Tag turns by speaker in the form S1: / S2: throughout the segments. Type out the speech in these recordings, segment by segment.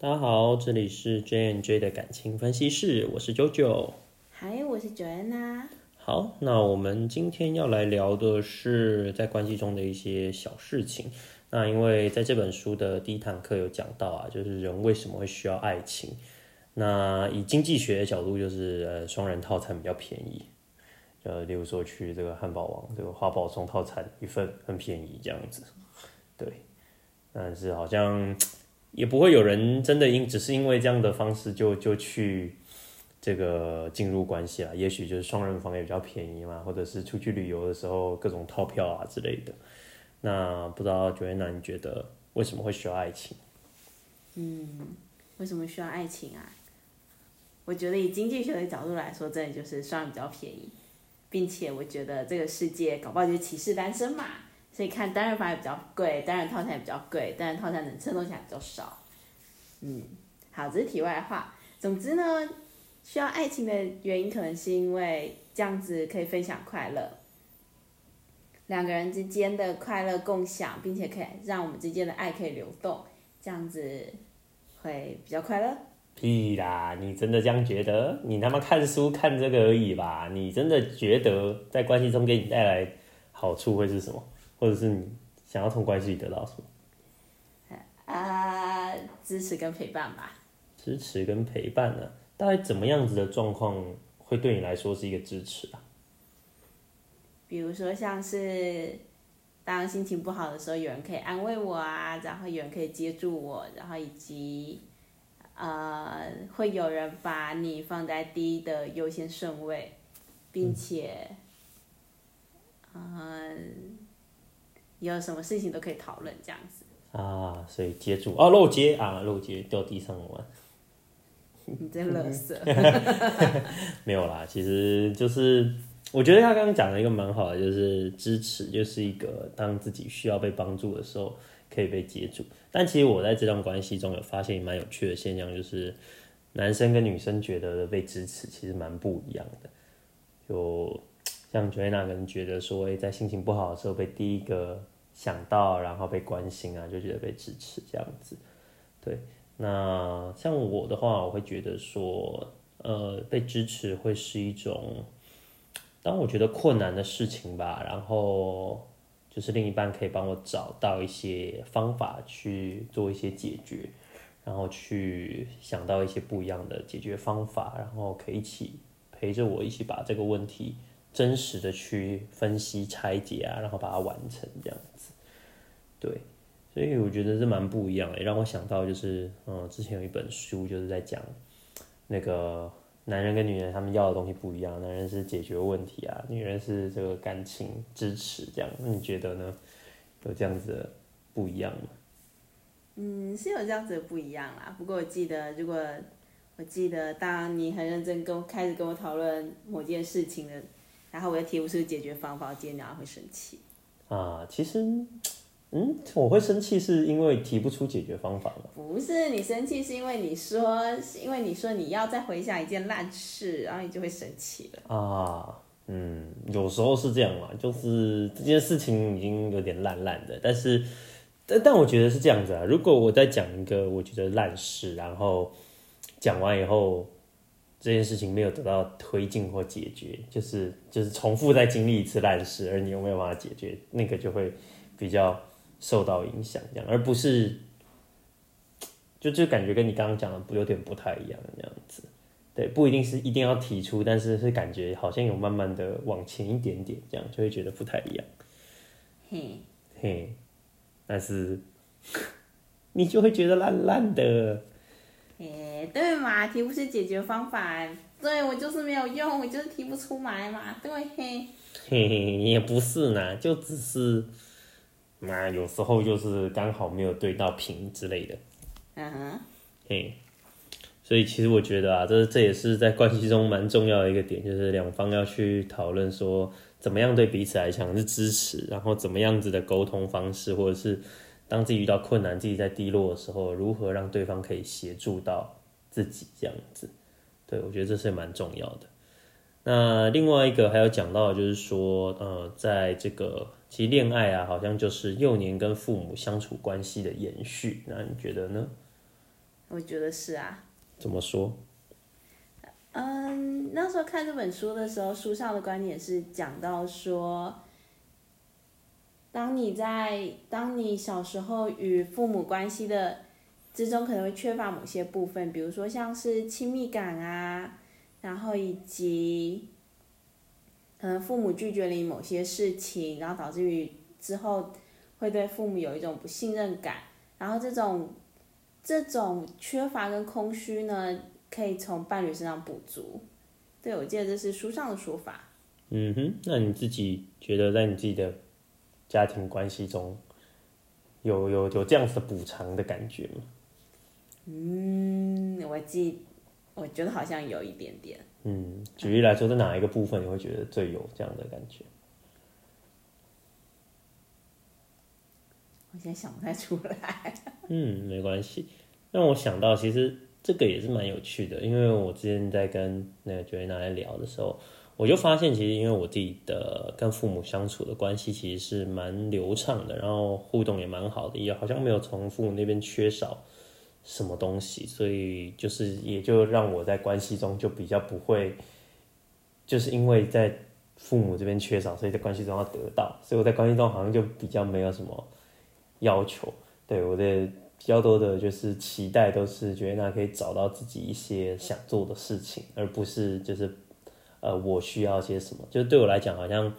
S1: 大家好，这里是 J N J 的感情分析室，我是九九。
S2: 嗨，我是 Joanna。
S1: 好，那我们今天要来聊的是在关系中的一些小事情。那因为在这本书的第一堂课有讲到啊，就是人为什么会需要爱情。那以经济学的角度，就是呃双人套餐比较便宜。呃，例如说去这个汉堡王，这个花宝送套餐一份很便宜这样子。对，但是好像也不会有人真的因只是因为这样的方式就就去这个进入关系啊。也许就是双人房也比较便宜嘛，或者是出去旅游的时候各种套票啊之类的。那不知道九月娜，你觉得为什么会需要爱情？
S2: 嗯，为什么需要爱情啊？我觉得以经济学的角度来说，真的就是双人比较便宜，并且我觉得这个世界搞不好就是歧视单身嘛，所以看单人房也比较贵，单人套餐也比较贵，单人套餐能吃的东西比较少。嗯，好，这是题外话。总之呢，需要爱情的原因可能是因为这样子可以分享快乐，两个人之间的快乐共享，并且可以让我们之间的爱可以流动，这样子会比较快乐。
S1: 屁啦！你真的这样觉得？你他妈看书看这个而已吧？你真的觉得在关系中给你带来好处会是什么？或者是你想要从关系里得到什么？
S2: 啊，支持跟陪伴吧。
S1: 支持跟陪伴呢？大概怎么样子的状况会对你来说是一个支持啊？
S2: 比如说像是当心情不好的时候，有人可以安慰我啊，然后有人可以接住我，然后以及呃，会有人把你放在第一的优先顺位，并且，有什么事情都可以讨论这样子。
S1: 啊，所以接住啊，漏接啊，漏接掉地上玩。
S2: 你真乐色。
S1: 没有啦，其实就是我觉得他刚刚讲了一个蛮好的，就是支持，就是一个当自己需要被帮助的时候可以被接住。但其实我在这段关系中有发现蛮有趣的现象，就是男生跟女生觉得被支持其实蛮不一样的。就像 Joanna 可能觉得说，哎、在心情不好的时候被第一个想到，然后被关心啊，就觉得被支持这样子。对，那像我的话，我会觉得说，呃，被支持会是一种，当我觉得困难的事情吧，然后就是另一半可以帮我找到一些方法去做一些解决，然后去想到一些不一样的解决方法，然后可以一起陪着我一起把这个问题真实的去分析拆解啊，然后把它完成这样子，对。所以我觉得是蛮不一样的，让我想到就是，嗯，之前有一本书就是在讲那个男人跟女人他们要的东西不一样，男人是解决问题啊，女人是这个感情支持这样。那你觉得呢？有这样子的不一样吗？
S2: 嗯，是有这样子的不一样啦。不过我记得，如果我记得，当你很认真跟我开始跟我讨论某件事情的，然后我又提不出解决方法，我今天晚上会生气。
S1: 啊，其实，嗯，我会生气是因为提不出解决方法嘛。
S2: 不是你生气，是因为你说，是因为你说你要再回想一件烂事，然后你就会生气了。
S1: 啊，嗯，有时候是这样嘛，就是这件事情已经有点烂烂的，但是，但但我觉得是这样子啊。如果我再讲一个我觉得烂事，然后讲完以后，这件事情没有得到推进或解决，就是就是重复再经历一次烂事，而你又没有办法解决，那个就会比较受到影响，这样，而不是就就感觉跟你刚刚讲的不有点不太一样那样子。对，不一定是一定要提出，但是是感觉好像有慢慢的往前一点点，这样就会觉得不太一样。
S2: 嘿，
S1: 嘿，但是 你就会觉得烂烂的。
S2: 诶，对嘛，提不出解决方法，对我就是没有用，我就是提不出来嘛，对嘿。
S1: 嘿嘿，也不是呢，就只是，嘛有时候就是刚好没有对到频之类的。
S2: 嗯哼，
S1: 嘿，所以其实我觉得啊，这这也是在关系中蛮重要的一个点，就是两方要去讨论说，怎么样对彼此来讲是支持，然后怎么样子的沟通方式，或者是当自己遇到困难、自己在低落的时候，如何让对方可以协助到自己这样子。对我觉得这是蛮重要的。那另外一个还有讲到，就是说，呃，在这个其实恋爱啊，好像就是幼年跟父母相处关系的延续。那你觉得呢？
S2: 我觉得是啊。
S1: 怎么说？
S2: 嗯，那时候看这本书的时候，书上的观点是讲到说，当你在当你小时候与父母关系的之中，可能会缺乏某些部分，比如说像是亲密感啊，然后以及可能父母拒绝你某些事情，然后导致于之后会对父母有一种不信任感，然后这种这种缺乏跟空虚呢。可以从伴侣身上补足，对我记得这是书上的说法。
S1: 嗯哼，那你自己觉得在你自己的家庭关系中，有有有这样子的补偿的感觉吗？
S2: 嗯，我记，我觉得好像有一点点。
S1: 嗯，举例来说，在哪一个部分你会觉得最有这样的感觉？
S2: 我现在想不太出来。
S1: 嗯，没关系，让我想到其实。这个也是蛮有趣的，因为我之前在跟那个 Joanna 来聊的时候，我就发现其实因为我自己的跟父母相处的关系其实是蛮流畅的，然后互动也蛮好的，也好像没有从父母那边缺少什么东西，所以就是也就让我在关系中就比较不会，就是因为在父母这边缺少，所以在关系中要得到，所以我在关系中好像就比较没有什么要求，对我的。比较多的就是期待，都是觉得那可以找到自己一些想做的事情，而不是就是呃我需要些什么。就是对我来讲，好像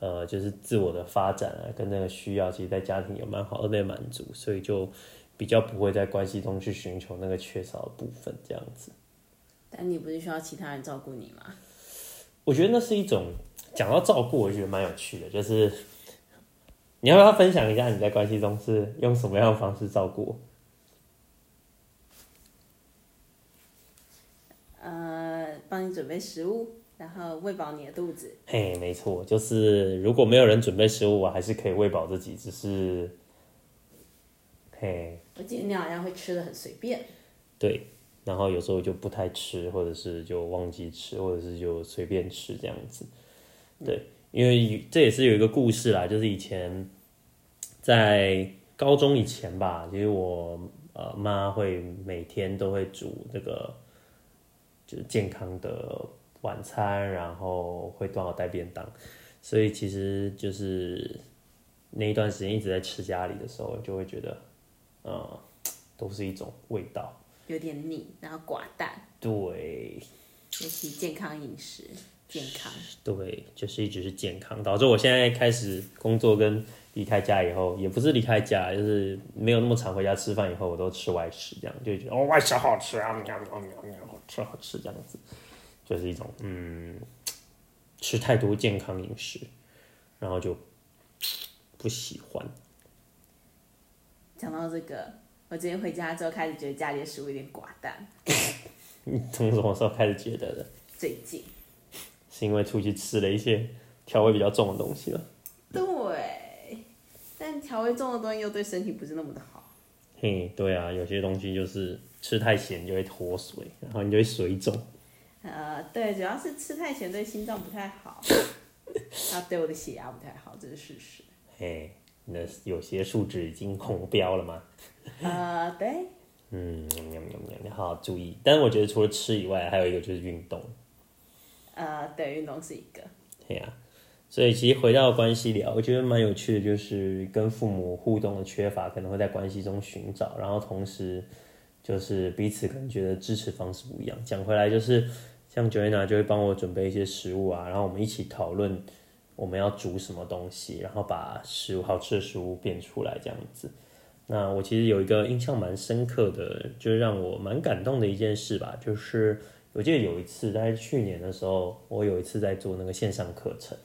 S1: 呃就是自我的发展啊，跟那个需要，其实在家庭有蛮好的被满足，所以就比较不会在关系中去寻求那个缺少的部分这样子。
S2: 但你不是需要其他人照顾你吗？
S1: 我觉得那是一种讲到照顾，我觉得蛮有趣的，就是。你要不要分享一下你在关系中是用什么样的方式照顾？
S2: 呃，帮你准备食物，然后喂饱你的肚子。
S1: 嘿，没错，就是如果没有人准备食物，我还是可以喂饱自己，只是，嘿。
S2: 我记得你好像会吃的很随便。
S1: 对，然后有时候就不太吃，或者是就忘记吃，或者是就随便吃这样子，对。因为这也是有一个故事啦，就是以前在高中以前吧，其实我呃妈会每天都会煮这个就是健康的晚餐，然后会端好带便当，所以其实就是那一段时间一直在吃家里的时候，就会觉得嗯都是一种味道，
S2: 有点腻，然后寡淡，
S1: 对，
S2: 尤其健康饮食。健康。
S1: 对，就是一直是健康，导致我现在开始工作跟离开家以后，也不是离开家，就是没有那么常回家吃饭以后，我都吃外食，这样就觉得哦外食好吃啊，喵喵喵喵，好吃好吃这样子，就是一种嗯，吃太多健康饮食，然后就不喜欢。
S2: 讲到这个，我今天回家之后开始觉得家里的食物有点寡淡。
S1: 你从什么时候开始觉得的？
S2: 最近。
S1: 是因为出去吃了一些调味比较重的东西了。
S2: 对，但调味重的东西又对身体不是那么的好。
S1: 嘿，对啊，有些东西就是吃太咸就会脱水，然后你就会水肿。
S2: 呃，对，主要是吃太咸对心脏不太好，啊，对我的血压不太好，这是事实。
S1: 嘿，那有些数值已经红标了吗？
S2: 呃，对。
S1: 嗯，你好好注意。但是我觉得除了吃以外，还有一个就是运动。
S2: 呃，对，运动是一个。
S1: 对呀，所以其实回到关系聊，我觉得蛮有趣的，就是跟父母互动的缺乏，可能会在关系中寻找，然后同时就是彼此可能觉得支持方式不一样。讲回来，就是像 Joanna 就会帮我准备一些食物啊，然后我们一起讨论我们要煮什么东西，然后把食物好吃的食物变出来这样子。那我其实有一个印象蛮深刻的，就是让我蛮感动的一件事吧，就是。我记得有一次，在去年的时候，我有一次在做那个线上课程，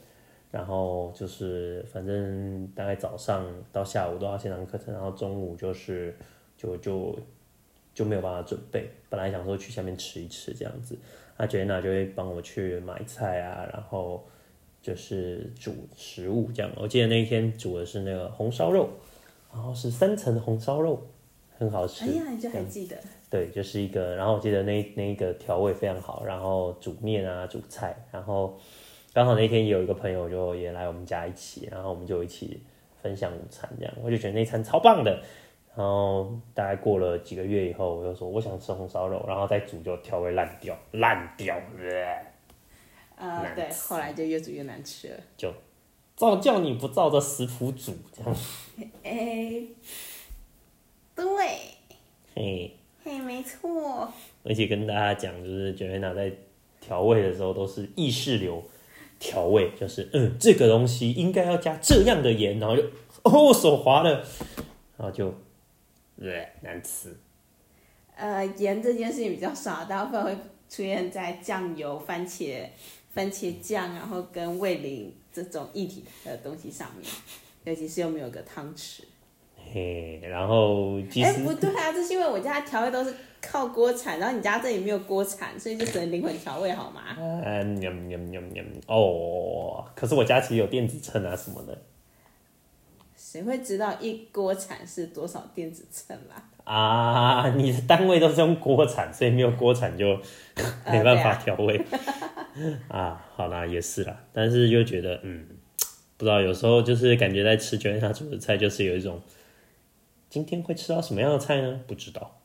S1: 然后就是反正大概早上到下午都要线上课程，然后中午就是就就就没有办法准备。本来想说去下面吃一吃这样子，阿 Jenna 就会帮我去买菜啊，然后就是煮食物这样。我记得那一天煮的是那个红烧肉，然后是三层红烧肉，很好吃。哎
S2: 呀，你就还记得。
S1: 对，就是一个，然后我记得那那一个调味非常好，然后煮面啊，煮菜，然后刚好那天有一个朋友就也来我们家一起，然后我们就一起分享午餐，这样我就觉得那餐超棒的，然后大概过了几个月以后，我就说我想吃红烧肉，然后再煮就调味烂掉，烂掉，
S2: 呃，
S1: 难
S2: 对，后来就越煮越难吃了。
S1: 就照叫你不照着食谱煮，这样，
S2: 哎，对，
S1: 嘿。
S2: 嘿，没错。
S1: 而且跟大家讲，就是 Joanna 在调味的时候都是意识流调味，就是嗯，这个东西应该要加这样的盐，然后就哦手滑了，然后就，对，难吃。
S2: 呃，盐这件事情比较少，大部分会出现在酱油、番茄、番茄酱，然后跟味淋这种液体的东西上面，尤其是又没有个汤匙。
S1: 嘿，然后其
S2: 哎、
S1: 实
S2: 不对啊，这是因为我家的调味都是靠锅铲，然后你家这里没有锅铲，所以就只能灵魂调味，好吗？
S1: 嗯喵喵喵喵哦，可是我家其实有电子秤啊什么的
S2: 谁会知道一锅铲是多少电子秤啦？
S1: 啊，你的单位都是用锅铲，所以没有锅铲就没办法调味 啊。好啦，也是啦，但是又觉得嗯，不知道有时候就是感觉在吃 Joanna 煮的菜，就是有一种今天会吃到什么样的菜呢？不知道。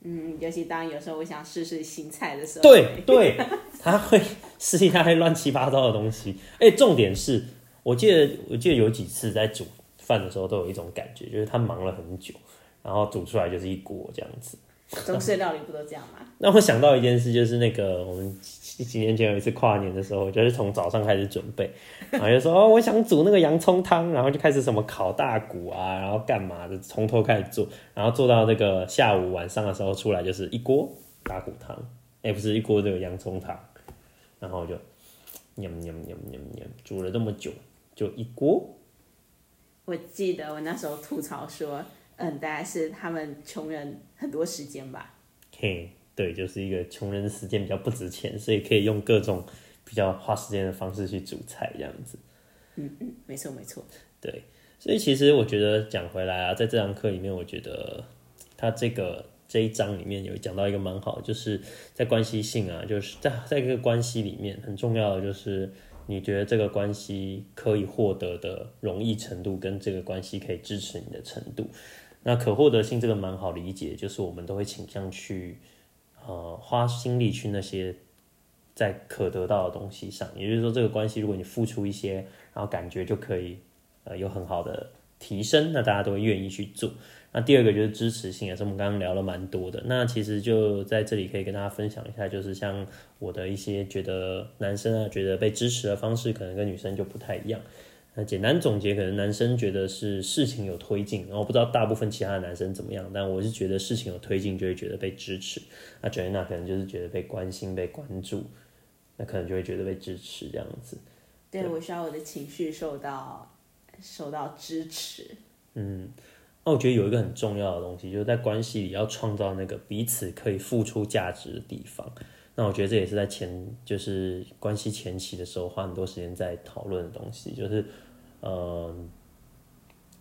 S2: 嗯，尤其当有时候我想试试新菜的时候，
S1: 对 对，他会试一大堆乱七八糟的东西。哎、重点是我记得我记得有几次在煮饭的时候都有一种感觉，就是他忙了很久，然后煮出来就是一锅这样子。
S2: 中式料理不都这样吗？
S1: 那我想到一件事，就是那个我们几几年前有一次跨年的时候，就是从早上开始准备，然后就说哦，我想煮那个洋葱汤，然后就开始什么烤大骨啊，然后干嘛的，从头开始做，然后做到那个下午晚上的时候出来就是一锅大骨汤，哎、不是一锅这个洋葱汤，然后就喵喵喵喵喵，煮了这么久，就一锅，
S2: 我记得我那时候吐槽说，嗯，大概是他们穷人很多时间吧。
S1: 嘿，对，就是一个穷人的时间比较不值钱，所以可以用各种比较花时间的方式去煮菜这样子。
S2: 嗯嗯没错没错，
S1: 对，所以其实我觉得讲回来啊，在这堂课里面，我觉得他这个这一章里面有讲到一个蛮好的，就是在关系性啊，就是在在一个关系里面很重要的就是你觉得这个关系可以获得的容易程度，跟这个关系可以支持你的程度。那可获得性这个蛮好理解，就是我们都会倾向去呃花心力去那些在可得到的东西上，也就是说，这个关系如果你付出一些，然后感觉就可以呃有很好的提升，那大家都会愿意去做。那第二个就是支持性，也是我们刚刚聊了蛮多的。那其实就在这里可以跟大家分享一下，就是像我的一些觉得男生啊觉得被支持的方式，可能跟女生就不太一样。那简单总结，可能男生觉得是事情有推进，然后我不知道大部分其他的男生怎么样，但我是觉得事情有推进就会觉得被支持。那 Joanna 可能就是觉得被关心、被关注，那可能就会觉得被支持这样子。
S2: 对我需要我的情绪受到受到支持。
S1: 那我觉得有一个很重要的东西，就是在关系里要创造那个彼此可以付出价值的地方。那我觉得这也是在前就是关系前期的时候花很多时间在讨论的东西，就是呃，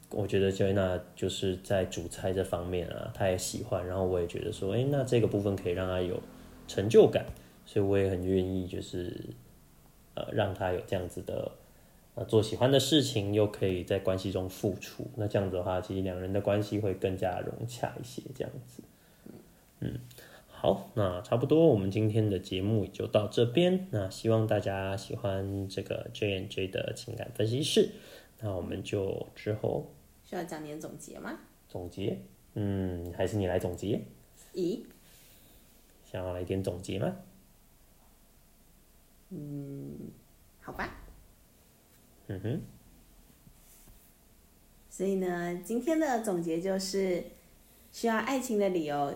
S1: 我觉得 Joanna 就是在主菜这方面啊，她也喜欢，然后我也觉得说，哎、那这个部分可以让她有成就感，所以我也很愿意就是呃让她有这样子的。呃，做喜欢的事情，又可以在关系中付出，那这样子的话，其实两人的关系会更加融洽一些。这样子，嗯，好，那差不多，我们今天的节目也就到这边。那希望大家喜欢这个 J N J 的情感分析室。那我们就之后
S2: 需要讲点总结吗？
S1: 总结，嗯，还是你来总结？
S2: 咦，
S1: 想要来点总结吗？
S2: 嗯好吧。
S1: 嗯哼，
S2: 所以呢，今天的总结就是，需要爱情的理由，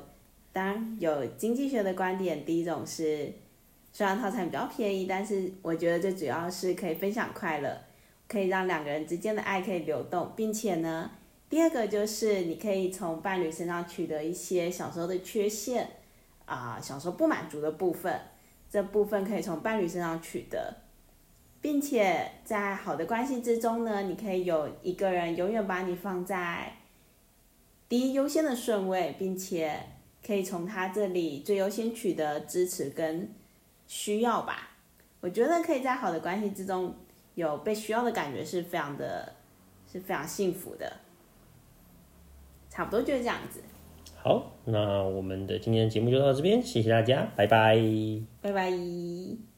S2: 当然有经济学的观点。第一种是，虽然套餐比较便宜，但是我觉得最主要是可以分享快乐，可以让两个人之间的爱可以流动，并且呢，第二个就是你可以从伴侣身上取得一些小时候的缺陷，啊、小时候不满足的部分，这部分可以从伴侣身上取得。并且在好的关系之中呢，你可以有一个人永远把你放在第一优先的顺位，并且可以从他这里最优先取得支持跟需要吧。我觉得可以在好的关系之中有被需要的感觉是非常的，是非常幸福的。差不多就是这样子。
S1: 好，那我们的今天的节目就到这边，谢谢大家，拜拜。
S2: 拜拜。